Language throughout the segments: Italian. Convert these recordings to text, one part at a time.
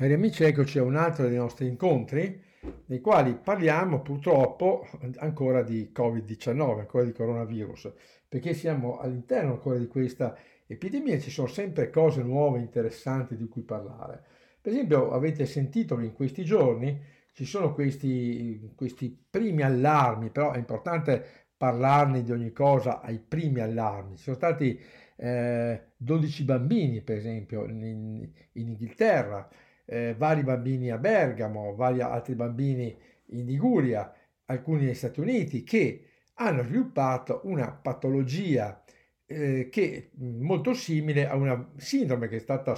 Cari amici, eccoci a un altro dei nostri incontri nei quali parliamo purtroppo ancora di Covid-19, ancora di coronavirus, perché siamo all'interno ancora di questa epidemia e ci sono sempre cose nuove, interessanti di cui parlare. Per esempio, avete sentito che in questi giorni ci sono questi, questi primi allarmi, però è importante parlarne di ogni cosa ai primi allarmi. Ci sono stati eh, 12 bambini, per esempio, in, in Inghilterra, eh, vari bambini a Bergamo, vari altri bambini in Liguria, alcuni negli Stati Uniti, che hanno sviluppato una patologia eh, che è molto simile a una sindrome che è stata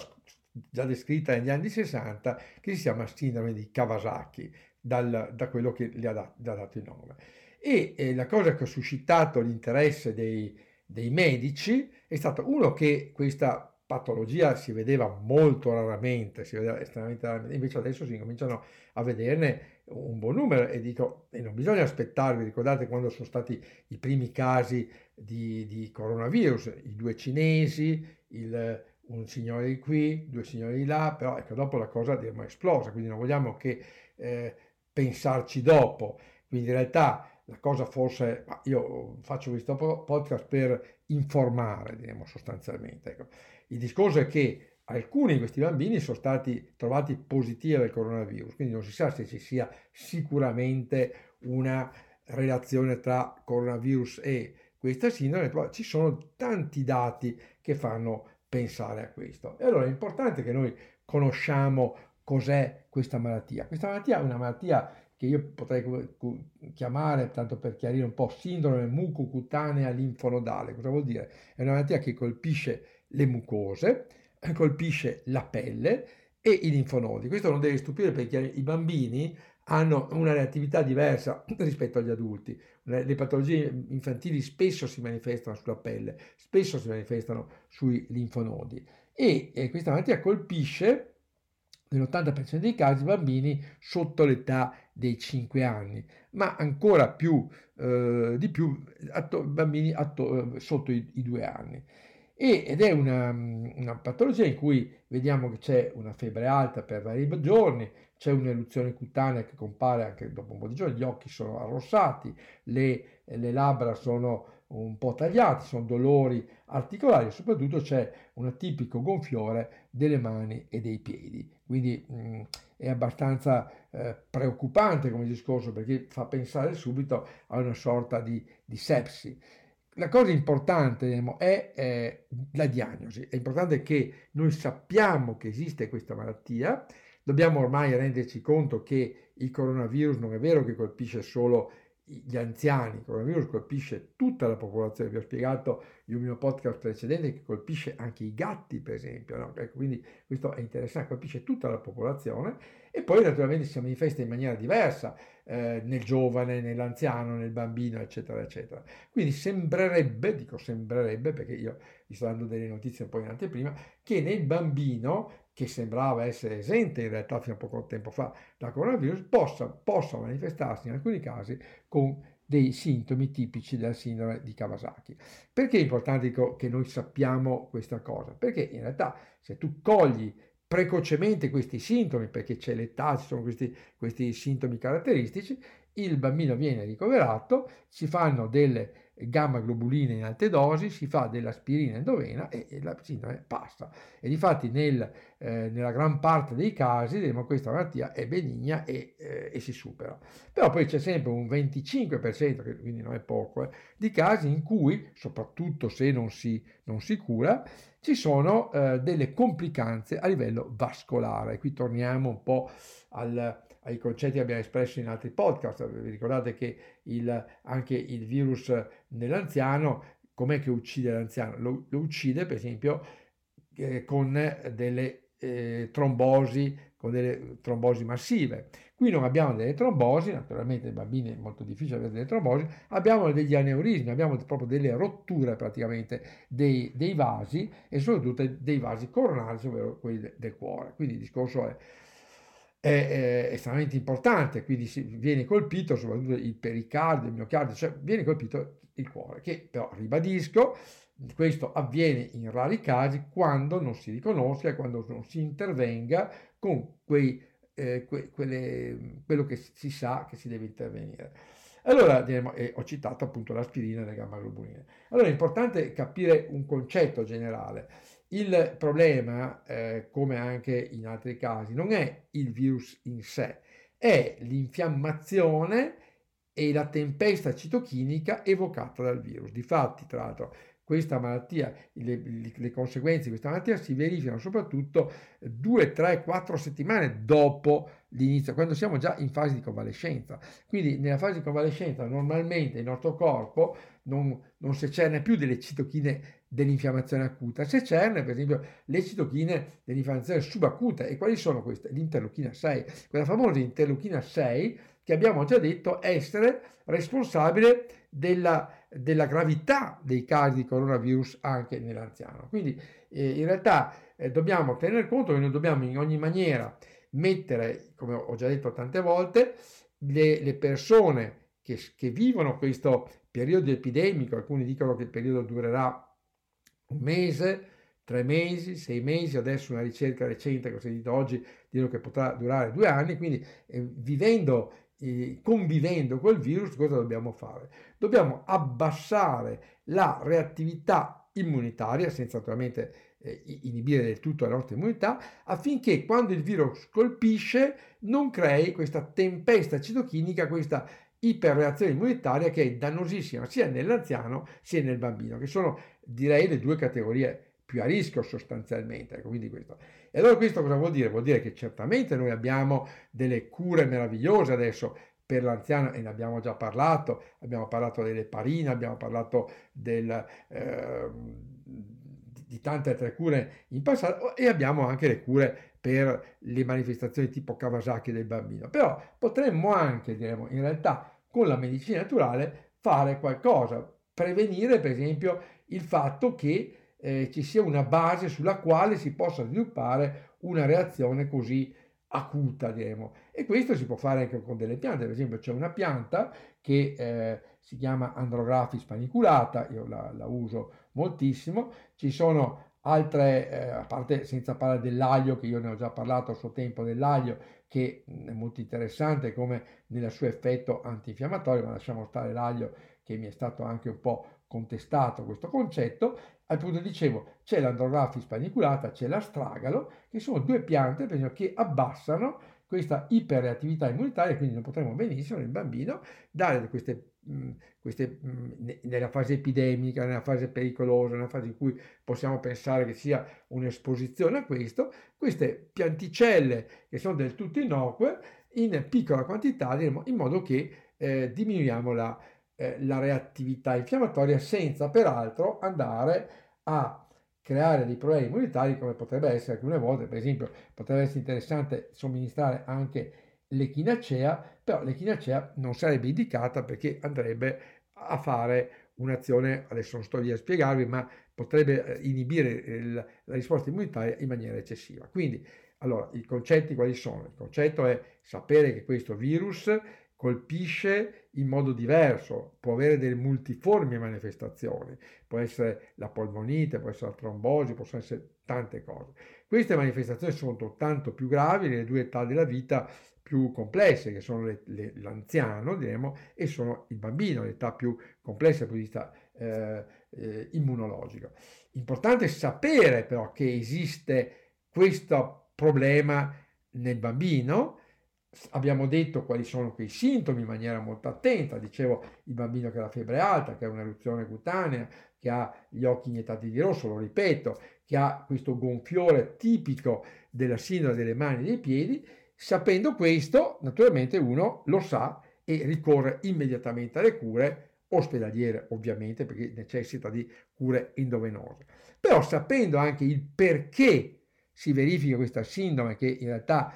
già descritta negli anni 60, che si chiama sindrome di Kawasaki, dal, da quello che le ha, dat- ha dato il nome. E eh, la cosa che ha suscitato l'interesse dei, dei medici è stata uno che questa patologia si vedeva molto raramente, si vedeva estremamente raramente, invece adesso si cominciano a vederne un buon numero e dico, e non bisogna aspettarvi, vi ricordate quando sono stati i primi casi di, di coronavirus, i due cinesi, il, un signore di qui, due signori di là, però ecco, dopo la cosa è esplosa, quindi non vogliamo che eh, pensarci dopo, quindi in realtà la cosa forse, io faccio questo podcast per informare, diremo sostanzialmente, ecco. Il discorso è che alcuni di questi bambini sono stati trovati positivi al coronavirus, quindi non si sa se ci sia sicuramente una relazione tra coronavirus e questa sindrome, però ci sono tanti dati che fanno pensare a questo. E allora è importante che noi conosciamo cos'è questa malattia. Questa malattia è una malattia che io potrei chiamare, tanto per chiarire un po', sindrome mucocutanea linfonodale. Cosa vuol dire? È una malattia che colpisce le mucose, colpisce la pelle e i linfonodi. Questo non deve stupire perché i bambini hanno una reattività diversa rispetto agli adulti. Le patologie infantili spesso si manifestano sulla pelle, spesso si manifestano sui linfonodi e, questa malattia colpisce nell'80% dei casi bambini sotto l'età dei 5 anni, ma ancora più eh, di più atto, bambini atto, eh, sotto i, i 2 anni ed è una, una, patologia in cui vediamo che c'è una febbre alta per vari giorni, c'è un'eruzione cutanea che compare anche dopo un po' di giorni, gli occhi sono arrossati, le, le labbra sono un po' tagliate, sono dolori articolari e soprattutto c'è un atipico gonfiore delle mani e dei piedi. Quindi mh, è abbastanza eh, preoccupante come discorso perché fa pensare subito a una sorta di, di sepsi la cosa importante è eh, la diagnosi, è importante che noi sappiamo che esiste questa malattia, dobbiamo ormai renderci conto che il coronavirus non è vero che colpisce solo gli anziani, il coronavirus colpisce tutta la popolazione, vi ho spiegato in un mio podcast precedente che colpisce anche i gatti per esempio, no? ecco, quindi questo è interessante, colpisce tutta la popolazione e poi naturalmente si manifesta in maniera diversa eh, nel giovane, nell'anziano, nel bambino eccetera eccetera. Quindi sembrerebbe, dico sembrerebbe perché io vi sto dando delle notizie un po' in anteprima, che nel bambino che sembrava essere esente in realtà fino a poco tempo fa da coronavirus, possa, possa manifestarsi in alcuni casi con dei sintomi tipici della sindrome di Kawasaki. Perché è importante che noi sappiamo questa cosa? Perché in realtà se tu cogli precocemente questi sintomi, perché c'è l'età, ci sono questi, questi sintomi caratteristici, il bambino viene ricoverato, si fanno delle gamma globuline in alte dosi, si fa dell'aspirina endovena e, e la sindrome passa. E difatti nel, eh, nella gran parte dei casi diciamo, questa malattia è benigna e, eh, e, si supera. Però poi c'è sempre un 25%, che quindi non è poco, eh, di casi in cui, soprattutto se non si, non si cura, ci sono eh, delle complicanze a livello vascolare. Qui torniamo un po' al, ai concetti che abbiamo espresso in altri podcast. Vi ricordate che il, anche il virus nell'anziano, com'è che uccide l'anziano? Lo, lo uccide per esempio eh, con delle eh, trombosi, con delle trombosi massive. Qui non abbiamo delle trombosi, naturalmente nei bambini è molto difficile avere delle trombosi, abbiamo degli aneurismi, abbiamo proprio delle rotture praticamente dei, dei vasi e soprattutto dei vasi coronari, ovvero quelli de, del cuore. Quindi il discorso è, è, è estremamente importante, quindi viene colpito soprattutto il pericardio, il miocardio, cioè viene colpito il cuore, che però ribadisco, questo avviene in rari casi quando non si riconosca, quando non si intervenga con quei eh, que, quelle, quello che si sa che si deve intervenire. Allora eh, ho citato appunto l'aspirina e le gamma globuline. Allora è importante capire un concetto generale. Il problema, eh, come anche in altri casi, non è il virus in sé, è l'infiammazione e la tempesta citochinica evocata dal virus. Difatti, tra l'altro, questa malattia, le, le, conseguenze di questa malattia si verificano soprattutto 2, 3, 4 settimane dopo l'inizio, quando siamo già in fase di convalescenza. Quindi nella fase di convalescenza normalmente il nostro corpo non, non secerne più delle citochine dell'infiammazione acuta, secerne per esempio le citochine dell'infiammazione subacuta. E quali sono queste? L'interleuchina 6, quella famosa interleuchina 6 che abbiamo già detto essere responsabile della della gravità dei casi di coronavirus anche nell'anziano. Quindi eh, in realtà eh, dobbiamo tener conto che noi dobbiamo in ogni maniera mettere, come ho già detto tante volte, le, le persone che, che, vivono questo periodo epidemico, alcuni dicono che il periodo durerà un mese, tre mesi, sei mesi, adesso una ricerca recente che ho sentito oggi dicono che potrà durare due anni, quindi eh, vivendo convivendo col virus, cosa dobbiamo fare? Dobbiamo abbassare la reattività immunitaria, senza naturalmente eh, inibire del tutto la nostra immunità, affinché quando il virus colpisce non crei questa tempesta citochinica, questa iperreazione immunitaria che è dannosissima sia nell'anziano sia nel bambino, che sono direi le due categorie più a rischio sostanzialmente. Ecco, quindi questo. E allora questo cosa vuol dire? Vuol dire che certamente noi abbiamo delle cure meravigliose adesso per l'anziano e ne abbiamo già parlato, abbiamo parlato delle parine, abbiamo parlato del, eh, di tante altre cure in passato e abbiamo anche le cure per le manifestazioni tipo Kawasaki del bambino. Però potremmo anche, diremo, in realtà con la medicina naturale fare qualcosa, prevenire per esempio il fatto che eh, ci sia una base sulla quale si possa sviluppare una reazione così acuta, diremo. E questo si può fare anche con delle piante, per esempio c'è una pianta che eh, si chiama Andrographis paniculata, io la, la uso moltissimo, ci sono altre, eh, a parte senza parlare dell'aglio, che io ne ho già parlato a suo tempo dell'aglio, che è molto interessante come nel suo effetto antinfiammatorio, ma lasciamo stare l'aglio che mi è stato anche un po' contestato questo concetto, appunto dicevo c'è l'andrographis paniculata, c'è l'astragalo, che sono due piante esempio, che abbassano questa iperreattività immunitaria, quindi non potremmo benissimo nel bambino dare queste, mh, queste mh, nella fase epidemica, nella fase pericolosa, nella fase in cui possiamo pensare che sia un'esposizione a questo, queste pianticelle che sono del tutto innocue in piccola quantità, in modo che eh, diminuiamo la eh, la reattività infiammatoria senza peraltro andare a creare dei problemi immunitari come potrebbe essere alcune volte, per esempio potrebbe essere interessante somministrare anche l'echinacea, però l'echinacea non sarebbe indicata perché andrebbe a fare un'azione, adesso non sto lì a spiegarvi, ma potrebbe eh, inibire il, la risposta immunitaria in maniera eccessiva. Quindi, allora, i concetti quali sono? Il concetto è sapere che questo virus colpisce in modo diverso, può avere delle multiformi manifestazioni, può essere la polmonite, può essere la trombosi, possono essere tante cose. Queste manifestazioni sono tanto più gravi nelle due età della vita più complesse, che sono le, le, l'anziano, diremo, e sono il bambino, l'età più complessa dal punto di vista eh, eh, immunologico. Importante sapere però che esiste questo problema nel bambino, abbiamo detto quali sono quei sintomi in maniera molto attenta, dicevo il bambino che ha la febbre alta, che ha un'eruzione cutanea, che ha gli occhi iniettati di rosso, lo ripeto, che ha questo gonfiore tipico della sindrome delle mani e dei piedi, sapendo questo naturalmente uno lo sa e ricorre immediatamente alle cure ospedaliere ovviamente perché necessita di cure endovenose. Però sapendo anche il perché si verifica questa sindrome, che in realtà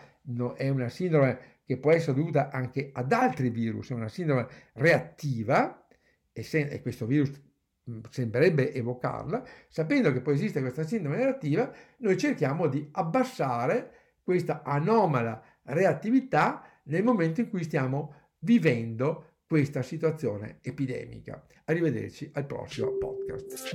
è una sindrome che può essere dovuta anche ad altri virus, è una sindrome reattiva e, se, e questo virus mm, sembrerebbe evocarla, sapendo che poi esiste questa sindrome reattiva, noi cerchiamo di abbassare questa anomala reattività nel momento in cui stiamo vivendo questa situazione epidemica. Arrivederci al prossimo podcast.